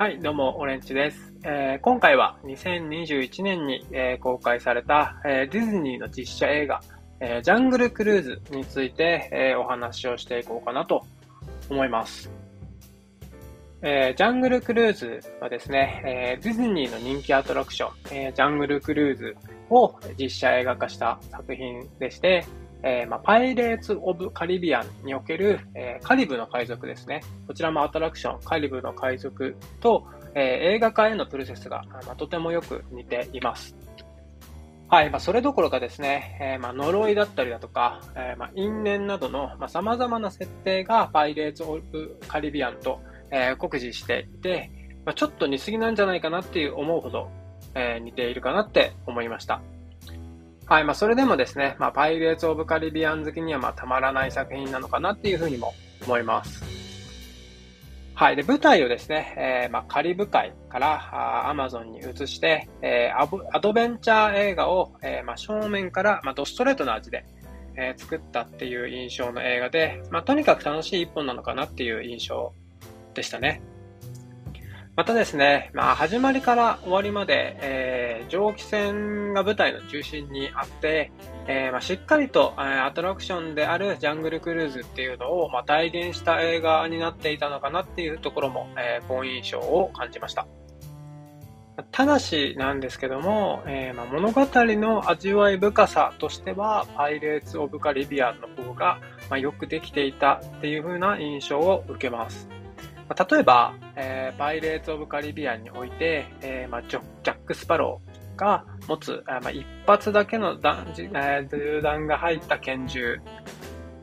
はい、どうも、オレンジです。えー、今回は2021年に、えー、公開された、えー、ディズニーの実写映画、えジャングルクルーズについて、えお話をしていこうかなと思います。えジャングルクルーズはですね、えディズニーの人気アトラクション、えジャングルクルーズを実写映画化した作品でして、えー、まあ、パイレーツ・オブ・カリビアンにおける、えー、カリブの海賊ですね。こちらもアトラクション、カリブの海賊と、えー、映画化へのプロセスが、まあ、とてもよく似ています。はい、まあ、それどころかですね、えまあ、呪いだったりだとか、えまあ、因縁などの、まあ、様々な設定がパイレーツ・オブ・カリビアンと、え酷似していて、まあ、ちょっと似すぎなんじゃないかなっていう思うほど、え似ているかなって思いました。はい、まあ、それでもですね、まあ、パイレーツ・オブ・カリビアン好きには、ま、たまらない作品なのかなっていうふうにも思います。はい。で、舞台をですね、えー、まあ、カリブ海からアマゾンに移して、えー、アドベンチャー映画を、えー、まあ、正面から、まあ、ドストレートな味で、え、作ったっていう印象の映画で、ま、とにかく楽しい一本なのかなっていう印象でしたね。またですね、まあ、始まりから終わりまで、えー、蒸気船が舞台の中心にあって、えー、まあ、しっかりと、えー、アトラクションであるジャングルクルーズっていうのを、まあ、体現した映画になっていたのかなっていうところも、え好印象を感じました。ただしなんですけども、えー、まあ、物語の味わい深さとしては、パイレーツ・オブ・カリビアンの方が、まあ、よくできていたっていう風な印象を受けます。まあ、例えば、えー、パイレーツ・オブ・カリビアンにおいて、えーまあ、ジャック・スパローが持つ、あまあ、一発だけの弾,、えー、銃弾が入った拳銃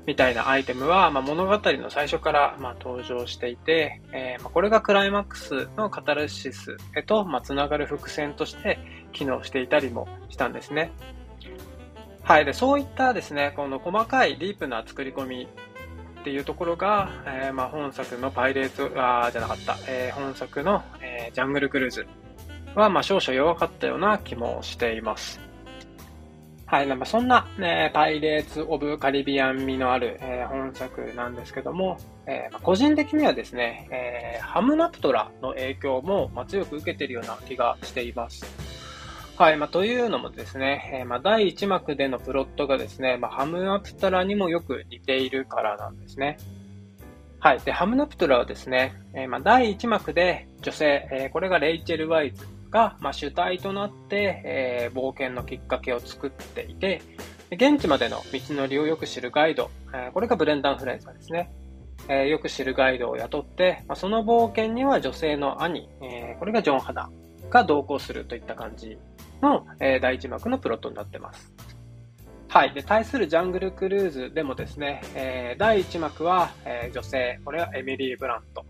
みたいなアイテムは、まあ、物語の最初から、まあ、登場していて、えーまあ、これがクライマックスのカタルシスへと、まあ、つながる伏線として機能していたりもしたんですね。はい。で、そういったですね、この細かいディープな作り込みっていうところが、えー、まあ、本作のパイレーツ、あじゃなかった、えー、本作の、えー、ジャングルクルーズは、まあ、少々弱かったような気もしています。はい、まあ、そんな、ね、パイレーツ・オブ・カリビアン味のある、えー、本作なんですけども、えーま、個人的にはですね、えー、ハムナプトラの影響も、まあ、強く受けているような気がしています。はい、まあ、というのもですね、えー、まあ、第1幕でのプロットがですね、まあ、ハムナプトラにもよく似ているからなんですね。はい。で、ハムナプトラはですね、えー、まあ、第1幕で女性、えー、これがレイチェル・ワイズが、まあ、主体となって、え、冒険のきっかけを作っていて、現地までの道のりをよく知るガイド、え、これがブレンダン・フレンザーですね。え、よく知るガイドを雇って、まあ、その冒険には女性の兄、え、これがジョン・ハナが同行するといった感じの、えー、第1幕のプロットになってます。はい。で、対するジャングルクルーズでもですね、えー、第1幕は、えー、女性、これはエミリー・ブラント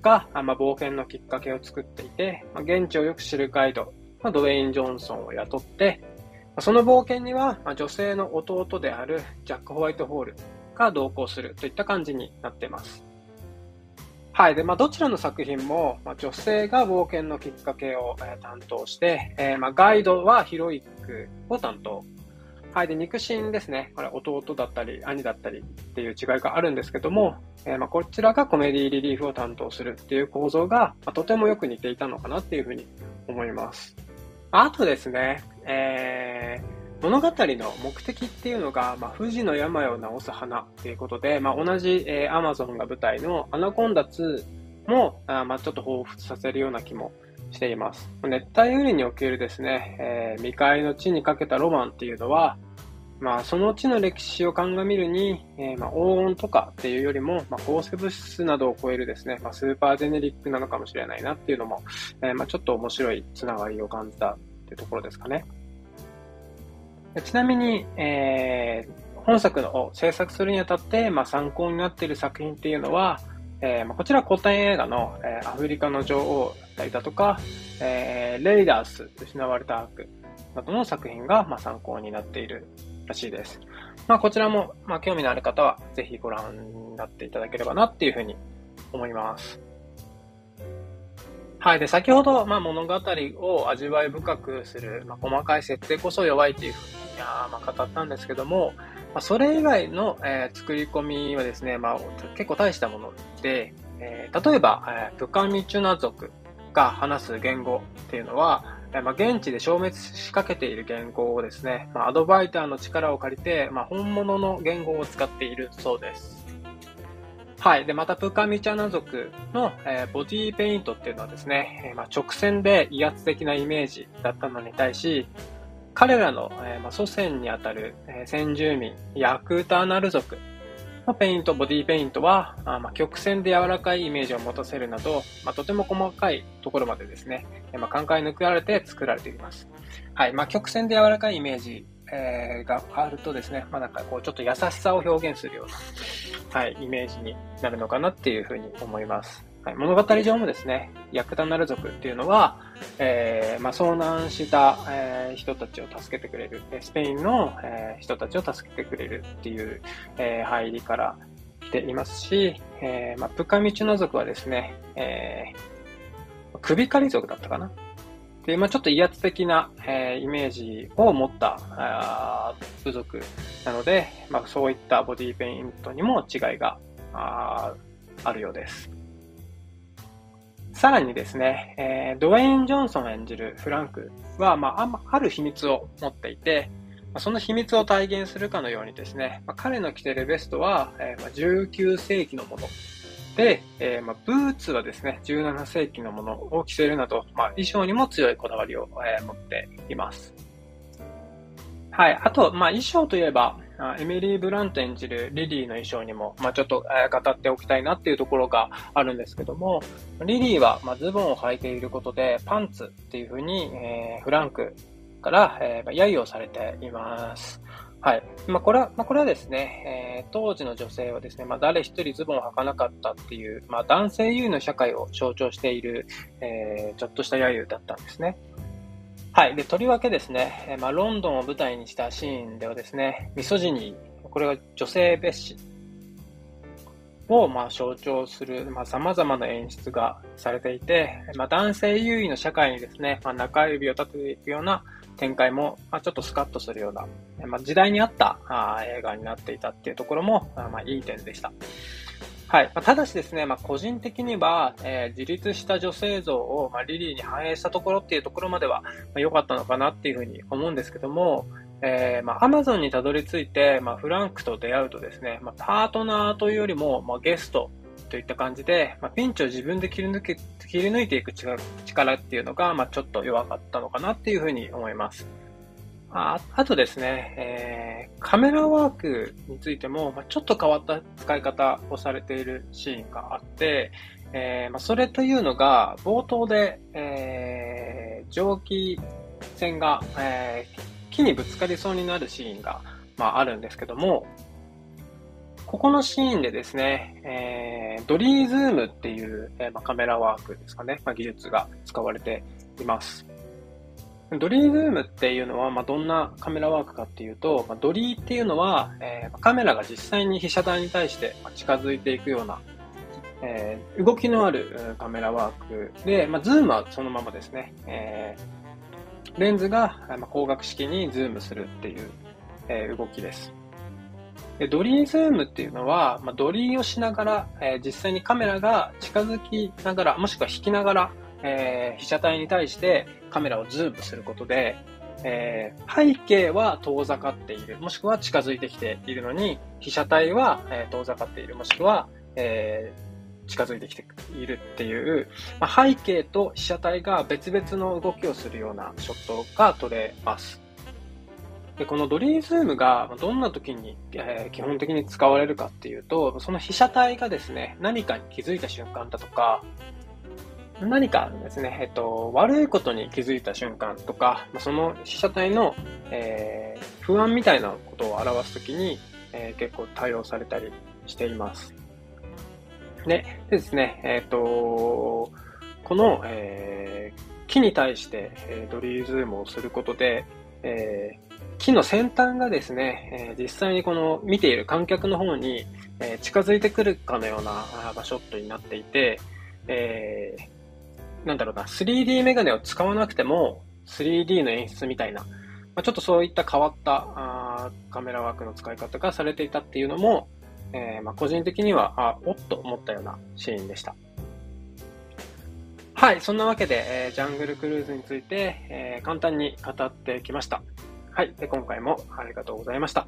が、まあ、冒険のきっかけを作っていて、まあ、現地をよく知るガイド、まあ、ドウェイン・ジョンソンを雇って、その冒険には、まあ、女性の弟であるジャック・ホワイトホールが同行するといった感じになっています。はい。で、まあ、どちらの作品も、まあ、女性が冒険のきっかけを、えー、担当して、えー、まあ、ガイドはヒロイックを担当。はい。で、肉親ですね。これ、弟だったり、兄だったりっていう違いがあるんですけども、えー、まあ、こちらがコメディリリーフを担当するっていう構造が、まあ、とてもよく似ていたのかなっていうふうに思います。あとですね、えー、物語の目的っていうのが、まあ、不治の病を治す花っていうことで、まあ、同じ、えー、アマゾンが舞台のアナコンダ2も、あまあ、ちょっと彷彿させるような気もしています。熱帯雨林におけるですね、えー、未開の地にかけたロマンっていうのは、まあ、その地の歴史を鑑みるに、えー、まあ、黄金とかっていうよりも、まあ、抗生物質などを超えるですね、まあ、スーパージェネリックなのかもしれないなっていうのも、えー、まあ、ちょっと面白いつながりを感じたっていうところですかね。ちなみに、えー、本作を制作するにあたって、まあ、参考になっている作品っていうのは、えーまあ、こちら古典映画の、えー、アフリカの女王だったりだとか、えー、レイダース、失われた悪などの作品が、まあ、参考になっているらしいです。まあ、こちらも、まあ、興味のある方は、ぜひご覧になっていただければなっていうふうに思います。はい。で、先ほど、まあ、物語を味わい深くする、まあ、細かい設定こそ弱いっていうふうにいやまあ、語ったんですけども、まあ、それ以外の、えー、作り込みはですね、まあ、結構大したもので、えー、例えば、えー、プカミチュナ族が話す言語っていうのは、えまあ、現地で消滅しかけている言語をですね、まあ、アドバイターの力を借りて、まあ、本物の言語を使っているそうです。はい。で、また、プカミチャナ族の、えー、ボディーペイントっていうのはですね、えー、まあ、直線で威圧的なイメージだったのに対し、彼らの、え、ま、祖先にあたる、え先住民、ヤクーターナル族のペイント、ボディペイントは、あま、曲線で柔らかいイメージを持たせるなど、ま、とても細かいところまでですね、まあ、考え抜かれて作られています。はい。まあ、曲線で柔らかいイメージ、えー、があるとですね、まあ、なんかこう、ちょっと優しさを表現するような、はい、イメージになるのかなっていうふうに思います。はい、物語上もですね、ヤクタナル族っていうのは、えー、まあ、遭難した、えー、人たちを助けてくれる、スペインの、えー、人たちを助けてくれるっていう、え入りから来ていますし、えまあ、プカミチュナ族はですね、え首狩り族だったかなで、まあ、ちょっと威圧的な、えイメージを持ったあ部族なので、まあ、そういったボディーペイントにも違いがああるようです。さらにですね、えー、ドウェイン・ジョンソン演じるフランクは、まあ、ある秘密を持っていて、その秘密を体現するかのようにですね、まあ、彼の着ているベストは、えー、まあ、19世紀のもので、えー、まあ、ブーツはですね、17世紀のものを着せるなど、まあ、衣装にも強いこだわりを、えー、持っています。はい。あと、まあ、衣装といえば、エミリー・ブラント演じるリリーの衣装にも、まあ、ちょっと、え語っておきたいなっていうところがあるんですけども、リリーは、まズボンを履いていることで、パンツっていう風に、えー、フランクから、えー、揶揄をされています。はい。まあ、これは、まあ、これはですね、えー、当時の女性はですね、まあ、誰一人ズボンを履かなかったっていう、まあ、男性優位の社会を象徴している、えー、ちょっとした揶揄だったんですね。はい。で、とりわけですね、えまあ、ロンドンを舞台にしたシーンではですね、ミソジニー、これは女性蔑視を、まあ、象徴する、まあ、様々な演出がされていて、まあ、男性優位の社会にですね、まあ、中指を立てていくような展開も、まあ、ちょっとスカッとするような、まあ、時代に合ったあ映画になっていたっていうところも、まあ、いい点でした。はい。ま、ただしですね、まあ、個人的には、えー、自立した女性像を、まあ、リリーに反映したところっていうところまでは、まあ、かったのかなっていうふうに思うんですけども、えー、まあ、アマゾンにたどり着いて、まあ、フランクと出会うとですね、まあ、パートナーというよりも、まあ、ゲストといった感じで、まあ、ピンチを自分で切り抜け、切り抜いていく力っていうのが、まあ、ちょっと弱かったのかなっていうふうに思います。ああとですね、えー、カメラワークについても、まあ、ちょっと変わった使い方をされているシーンがあって、えーまあ、それというのが、冒頭で、えー、蒸気船が、え、木にぶつかりそうになるシーンが、まあ、あるんですけども、ここのシーンでですね、え、ドリーズームっていう、えま、カメラワークですかね、ま、技術が使われています。ドリーズームっていうのは、まあ、どんなカメラワークかっていうと、まあ、ドリーっていうのは、えー、カメラが実際に被写体に対して近づいていくような、えー、動きのあるカメラワークで、まあ、ズームはそのままですね、えー、レンズが、まあ、光学式にズームするっていう、えー、動きです。でドリーズームっていうのは、まあ、ドリーをしながら、えー、実際にカメラが近づきながら、もしくは引きながら、えー、被写体に対してカメラをズームすることで、えー、背景は遠ざかっている、もしくは近づいてきているのに、被写体は、え、遠ざかっている、もしくは、えー、近づいてきているっていう、まあ、背景と被写体が別々の動きをするようなショットが撮れます。で、このドリーズームがどんな時に、えー、基本的に使われるかっていうと、その被写体がですね、何かに気づいた瞬間だとか、何かですね、えっと、悪いことに気づいた瞬間とか、その被写体の、えー、不安みたいなことを表すときに、えー、結構対応されたりしています。ででですね、えっ、と、この、えー、木に対して、えドリーズームをすることで、え木の先端がですね、え実際にこの見ている観客の方に、え近づいてくるかのような場所となっていて、えー、なんだろうな、3D メガネを使わなくても 3D の演出みたいな、まあ、ちょっとそういった変わったあカメラワークの使い方がされていたっていうのも、えー、まあ、個人的には、あ、おっと思ったようなシーンでした。はい、そんなわけで、えー、ジャングルクルーズについて、えー、簡単に語ってきました。はい、で今回もありがとうございました。